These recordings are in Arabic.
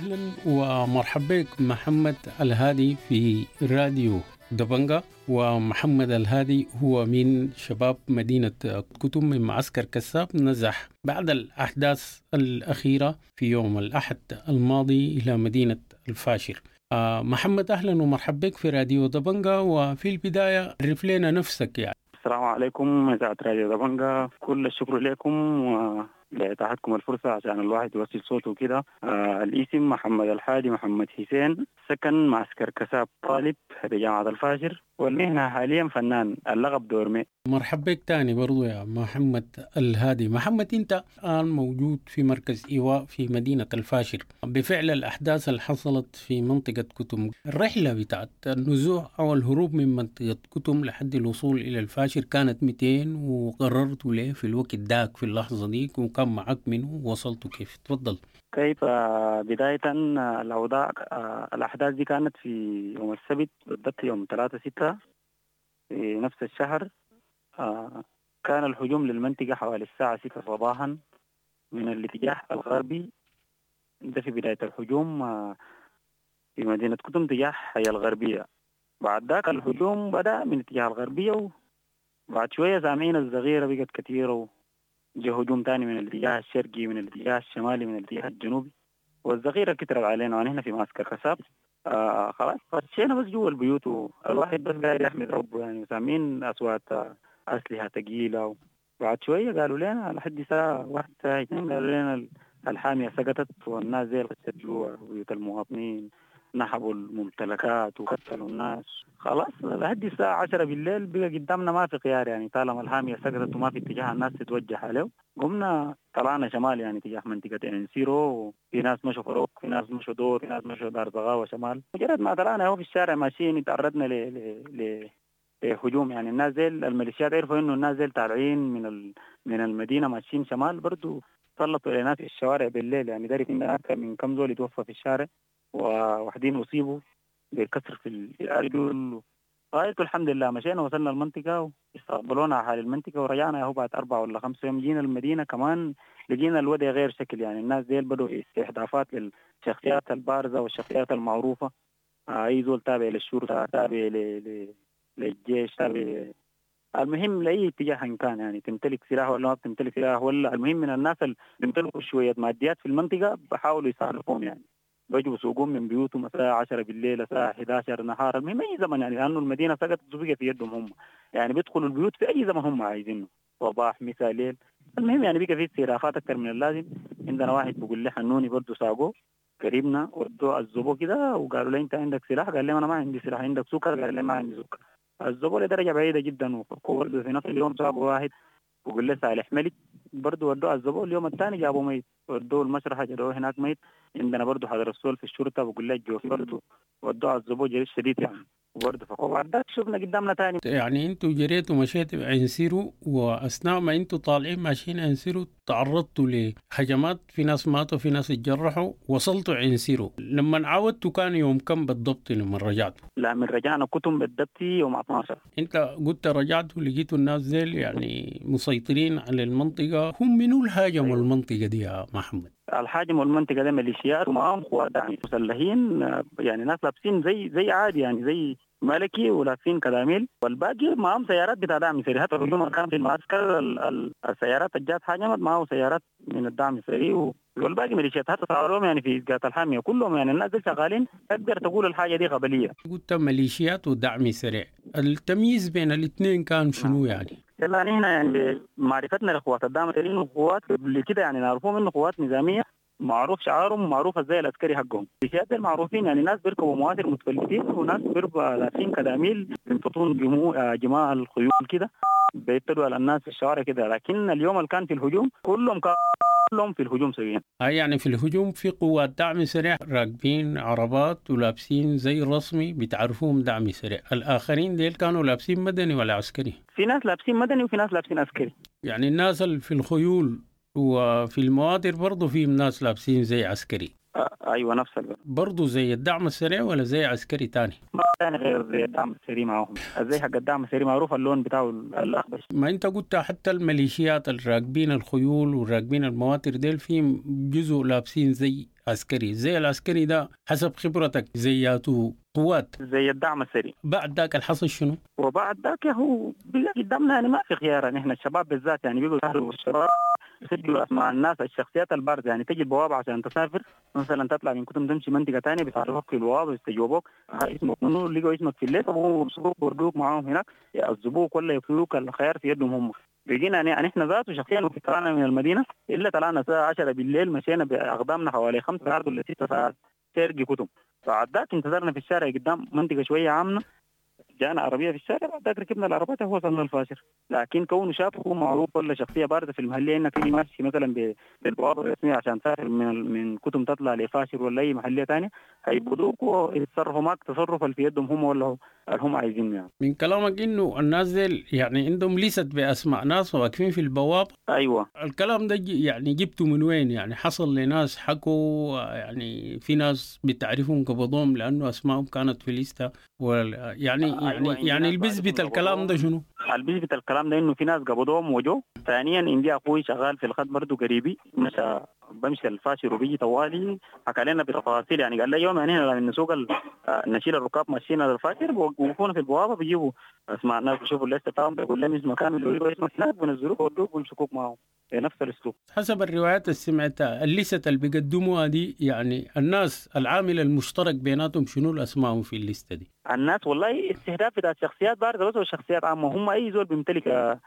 أهلا ومرحبا بك محمد الهادي في راديو دبنجا ومحمد الهادي هو من شباب مدينة كتم من معسكر كساب نزح بعد الأحداث الأخيرة في يوم الأحد الماضي إلى مدينة الفاشر. آه محمد أهلا ومرحبا بك في راديو دبنجا وفي البداية عرف لنا نفسك يعني. السلام عليكم إذاعة راديو دبنجا كل الشكر لكم و لإتاحتكم الفرصة عشان الواحد يوصل صوته كده. آه الاسم محمد الحادي محمد حسين سكن معسكر كساب طالب بجامعة الفاشر والمهنة حاليا فنان اللقب دورمي. مرحبا بك تاني برضو يا محمد الهادي. محمد انت الآن موجود في مركز إيواء في مدينة الفاشر بفعل الأحداث اللي حصلت في منطقة كتم. الرحلة بتاعت النزوح أو الهروب من منطقة كتم لحد الوصول إلى الفاشر كانت 200 وقررتوا ليه في الوقت داك في اللحظة دي معك منه وصلتوا كيف؟ تفضل. كيف؟ بداية الأوضاع الأحداث دي كانت في يوم السبت بالضبط يوم 3 6 في نفس الشهر. كان الهجوم للمنطقة حوالي الساعة 6 صباحا من الاتجاه الغربي. ده في بداية الهجوم في مدينة كتم تجاه هي الغربية. بعد ذاك الهجوم بدأ من اتجاه الغربية وبعد شوية سامعين الصغيرة بقت كثيرة جا هجوم تاني من الاتجاه الشرقي من الاتجاه الشمالي من الاتجاه الجنوبي. والذخيرة كترت علينا وأنا هنا في معسكر كساب آه خلاص. خشينا بس جوا البيوت والواحد بس قاعد يحمد ربه يعني. وسامعين أصوات أسلحة ثقيلة بعد شوية قالوا لنا لحد ساعه واحد ساعة اثنين قالوا لنا الحاميه سقطت والناس زي جوا بيوت المواطنين. نحبوا الممتلكات وقتلوا الناس. خلاص لحد الساعة 10 بالليل بقى قدامنا ما في خيار يعني. طالما الحامية سقطت وما في اتجاه الناس تتوجه عليه قمنا طلعنا شمال يعني تجاه منطقة إنسيرو. في ناس مشوا فروق في ناس مشوا دور في ناس مشوا دار زغاوة شمال. مجرد ما طلعنا هو في الشارع ماشيين تعرضنا ل ل لهجوم يعني. الناس زي الميليشيات عرفوا إنه الناس زي طالعين من ال... من المدينة ماشيين شمال. برضو سلطوا على ناس في الشوارع بالليل يعني. داري أكثر من كم زول يتوفى في الشارع. وواحدين أصيبوا بكسر في الأرجل غاية الحمد لله مشينا وصلنا المنطقة واستقبلونا أهالي المنطقة ورجعنا. هو بعد أربعة ولا خمسة يوم جينا المدينة كمان لقينا الوضع غير شكل. يعني الناس ديل بدوا استهدافات للشخصيات البارزة والشخصيات المعروفة. أي زول تابع للشرطة تابع للجيش تابع المهم لأي اتجاه إن كان. يعني تمتلك سلاح ولا ما بتمتلك سلاح ولا المهم من الناس اللي بيمتلكوا شوية ماديات في المنطقة بحاولوا يصالحوهم يعني بيجوا يسوقون من بيوتهم الساعة 10 بالليل الساعة 11 نهار. المهم أي زمن يعني؟ لأنه المدينة سقطت بقى في يدهم هم. يعني بيدخلوا البيوت في أي زمن هم عايزينه. صباح مساء ليل. المهم يعني بقى في استهدافات أكثر من اللازم. عندنا واحد بيقول لي حنوني برضه ساقوه. قريبنا ودوا الزبو كده وقالوا لي أنت عندك سلاح؟ قال لي أنا ما عندي سلاح. عندك سكر قال لي ما عندي سكر الزبو لدرجة بعيدة جدا وفكوا برضه في نفس اليوم ساقوا واحد. وقال لي صالح ملك برضه ودوه الزبو اليوم الثاني جابوا ميت. ودوه المشرحة جابوه هناك ميت. عندنا برضه حضر السول في الشرطة بقول لك جوف برضه ودوه الزبو جريت شديد يعني. وبرضه فوق ذاك شفنا قدامنا تاني يعني أنتوا جريتوا مشيتوا عنسيرو وأثناء ما أنتوا طالعين ماشيين عنسيرو تعرضتوا لهجمات في ناس ماتوا في ناس اتجرحوا وصلتوا عنسيرو لما عودتوا كان يوم كم بالضبط لما رجعتوا؟ لا من رجعنا كتم بالضبط يوم 12 انت قلت رجعتوا لقيتوا الناس ديل يعني مسيطرين على المنطقة هم منو الهاجموا أيوة. المنطقة دي يا محمد؟ الحاجم المنطقة دي ميليشيات ومعاهم قوات يعني مسلحين يعني ناس لابسين زي زي عادي يعني زي ملكي ولابسين كداميل والباقي معاهم سيارات بتاع دعم سري. حتى الهجوم كان في المعسكر السيارات الجات حاجمت معاهم سيارات من الدعم السري والباقي ميليشيات. حتى صاروا يعني في جات الحامية كلهم يعني الناس دي شغالين. تقدر تقول الحاجة دي قبليه قلت ميليشيات ودعم سريع التمييز بين الاثنين كان شنو يعني؟ يلا يعني معرفتنا لقوات الدعم السري قوات قبل كده يعني نعرفوهم إنه قوات نظامية. معروف شعارهم معروف الزي العسكري حقهم. الشيات دي معروفين يعني ناس بيركبوا مواتر متفلتين وناس بيركبوا لابسين كداميل ينفطون جماع الخيول كده بيبتدوا على الناس في الشوارع كده. لكن اليوم اللي كان في الهجوم كلهم كلهم في الهجوم سويا هاي يعني في الهجوم في قوات دعم سريع راكبين عربات ولابسين زي رسمي بتعرفوهم دعم سريع. الآخرين ديل كانوا لابسين مدني ولا عسكري؟ في ناس لابسين مدني وفي ناس لابسين عسكري. يعني الناس اللي في الخيول وفي المواتر برضه في ناس لابسين زي عسكري. آه أيوه نفس الوقت برضه زي الدعم السريع ولا زي عسكري تاني؟ ما ثاني غير زي الدعم السريع معاهم. زي حق الدعم السريع معروف اللون بتاعه الاخضر ما انت قلت حتى الميليشيات الراكبين الخيول والراكبين المواتر ديل فيهم جزء لابسين زي عسكري. زي العسكري ده حسب خبرتك زياته قوات. زي الدعم السريع. بعد ذاك الحصل شنو؟ وبعد ذاك هو قدامنا يعني ما في خيار. يعني إحنا الشباب بالذات يعني بيقولوا الشباب يسجلوا اسماء الناس الشخصيات البارزة. يعني تجي البوابة عشان تسافر مثلا تطلع من كتب تمشي منطقة ثانية بيتعرفوك في البوابة يستجوبوك اسمك منو؟ لقوا اسمك في الليل وبيمسكوك بيردوك معاهم هناك يعذبوك ولا يفيوك الخيار في يدهم هم. بقينا يعني إحنا ذاته شخصيا وقت طلعنا من المدينة إلا طلعنا الساعة 10 بالليل مشينا بأقدامنا حوالي خمس ساعات ولا ست ساعات سيرقي كتب. بعد ذاك انتظرنا في الشارع قدام منطقة شوية عامه جانا عربية في الشارع بعد ذاك ركبنا العربية وصلنا الفاشر لكن كونه شافه معروف ولا شخصية باردة في المحلية انك تيجي ماشي مثلا بالبوابه الرسمية عشان تسافر من من كتم تطلع لفاشر ولا أي محلية ثانية هيبدوك ويتصرفوا معك تصرف اللي في يدهم هم ولا هم عايزينه يعني. من كلامك إنه الناس دي يعني عندهم ليست بأسماء ناس واقفين في البوابه أيوه. الكلام ده يعني جبته من وين يعني؟ حصل لناس حكوا يعني في ناس بتعرفهم قبضوهم لأنه اسمائهم كانت في يعني يعني أيوة يعني البثبت الكلام ده شنو؟ البثبت الكلام ده إنه في ناس قبضوهم وجو ثانيا عندي أخوي شغال في الخط برضه قريبي مشى بمشي الفاشر وبيجي طوالي. حكى لنا بتفاصيل يعني قال لي يوم يعني لما نسوق نشيل الركاب ماشيين الفاشر وقفونا في البوابة بيجيبوا اسماء ناس بيشوفوا الليسته بتاعهم بيقول لهم اسمه كامل بيقولوا اسمك هناك بينزلوك ويودوك ويمسكوك معاهم نفس الأسلوب. حسب الروايات اللي سمعتها ال list اللي بيقدموها دي يعني الناس العامل المشترك بيناتهم شنو الاسماء في الليستة دي؟ الناس والله استهداف بتاع شخصيات بارده بس وشخصيات عامة. هم أي زول بيمتلك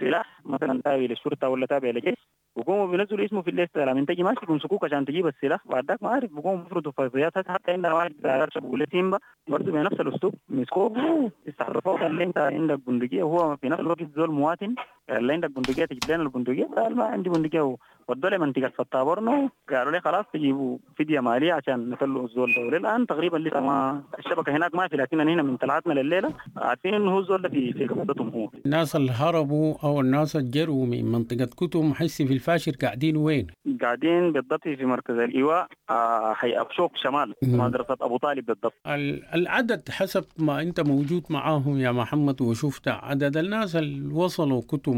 سلاح مثلا تابع للشرطه ولا تابع للجيش بقوموا بينزلوا اسمه في الليسته لما تجي ماشي بيمسكوك عشان تجيب السلاح بعد ذاك ما عارف بقوموا بيفرضوا فرضيات حتى عندنا واحد بقول له سيمبا برضه بنفس الأسلوب. مسكوك يستعرفوك قال أنت عندك بندقية. وهو في نفس الوقت زول مواطن قال لي عندك بندقية تجيب لنا البندقية. قال ما عندي بندقية. ودوا لي منطقه فتابورنو قالوا لي خلاص تجيبوا فديه مالية عشان نطلعوا الزول ده. الان تقريبا لسه ما الشبكة هناك ما في لكن هنا من طلعتنا لليله عارفين إنه هو الزول ده في في قبضتهم هو. الناس اللي هربوا أو الناس اللي جروا من منطقة كتم حسي في الفاشر قاعدين وين؟ قاعدين بالضبط في مركز الإيواء آه حي ابشوك شمال مدرسة أبو طالب بالضبط. العدد حسب ما أنت موجود معاهم يا محمد وشفت عدد الناس اللي وصلوا كتم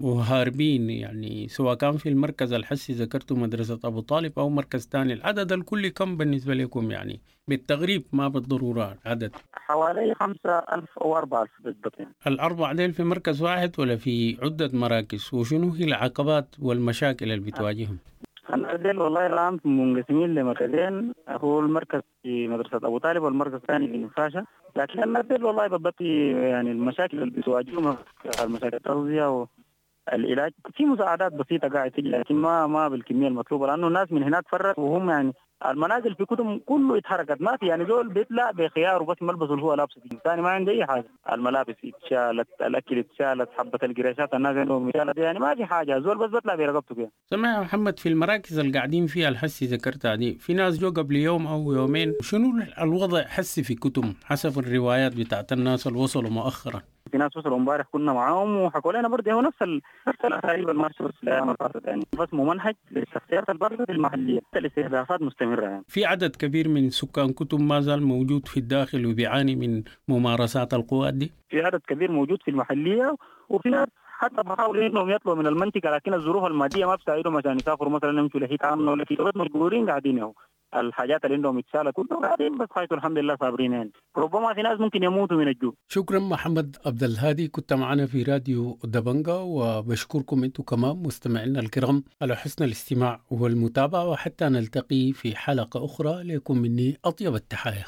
وهاربين يعني سواء كان في المركز الحسي ذكرته مدرسة أبو طالب أو مركز ثاني العدد الكلي كم بالنسبة لكم؟ يعني بالتغريب ما بالضرورة عدد. حوالي خمسة ألف أو أربعة ألف بالضبط. الأربع ديل في مركز واحد ولا في عدة مراكز؟ وشنو هي العقبات والمشاكل اللي بتواجههم؟ الأردن والله الآن منقسمين لمركزين. هو المركز في مدرسة أبو طالب والمركز الثاني في نفاشة لكن الأردن والله بالضبط يعني المشاكل اللي بتواجههم المشاكل التغذية العلاج في مساعدات بسيطة قاعد تجي لكن ما ما بالكمية المطلوبة لأنه الناس من هناك فرت وهم يعني المنازل في كتب كله اتحركت. ما في يعني زول بيطلع بخيار وبس ملبسه اللي هو لابسه الثاني ما عنده أي حاجة. الملابس اتشالت الأكل اتشالت حبة القريشات الناس عندهم اتشالت. يعني ما في حاجة. زول بس بيطلع برقبته كده. سمع يا محمد في المراكز اللي قاعدين فيها الحسي ذكرتها دي في ناس جو قبل يوم أو يومين شنو الوضع حسي في كتم حسب الروايات بتاعت الناس اللي وصلوا مؤخرا؟ في ناس وصلوا امبارح كنا معاهم وحكوا لنا برضه هو نفس ال... نفس الاساليب الماشيه بس الأيام يعني بس ممنهج للشخصيات البارده المحلية الاستهدافات مستمرة يعني. في عدد كبير من سكان كتب ما زال موجود في الداخل وبيعاني من ممارسات القوات دي؟ في عدد كبير موجود في المحلية وفي ناس حتى بحاولوا إنهم يطلعوا من المنطقة لكن الظروف المادية ما بتساعدهم عشان يسافروا مثلا يمشوا لحيط عامه ولا في مجبورين قاعدين اهو الحاجات اللي عندهم اتشالت كلهم قاعدين بس خايتوا الحمد لله صابرين يعني. ربما في ناس ممكن يموتوا من الجوع. شكرا محمد عبد الهادي كنت معنا في راديو دبنجا وبشكركم أنتم كمان مستمعينا الكرام على حسن الاستماع والمتابعة وحتى نلتقي في حلقة أخرى. لكم مني أطيب التحايا.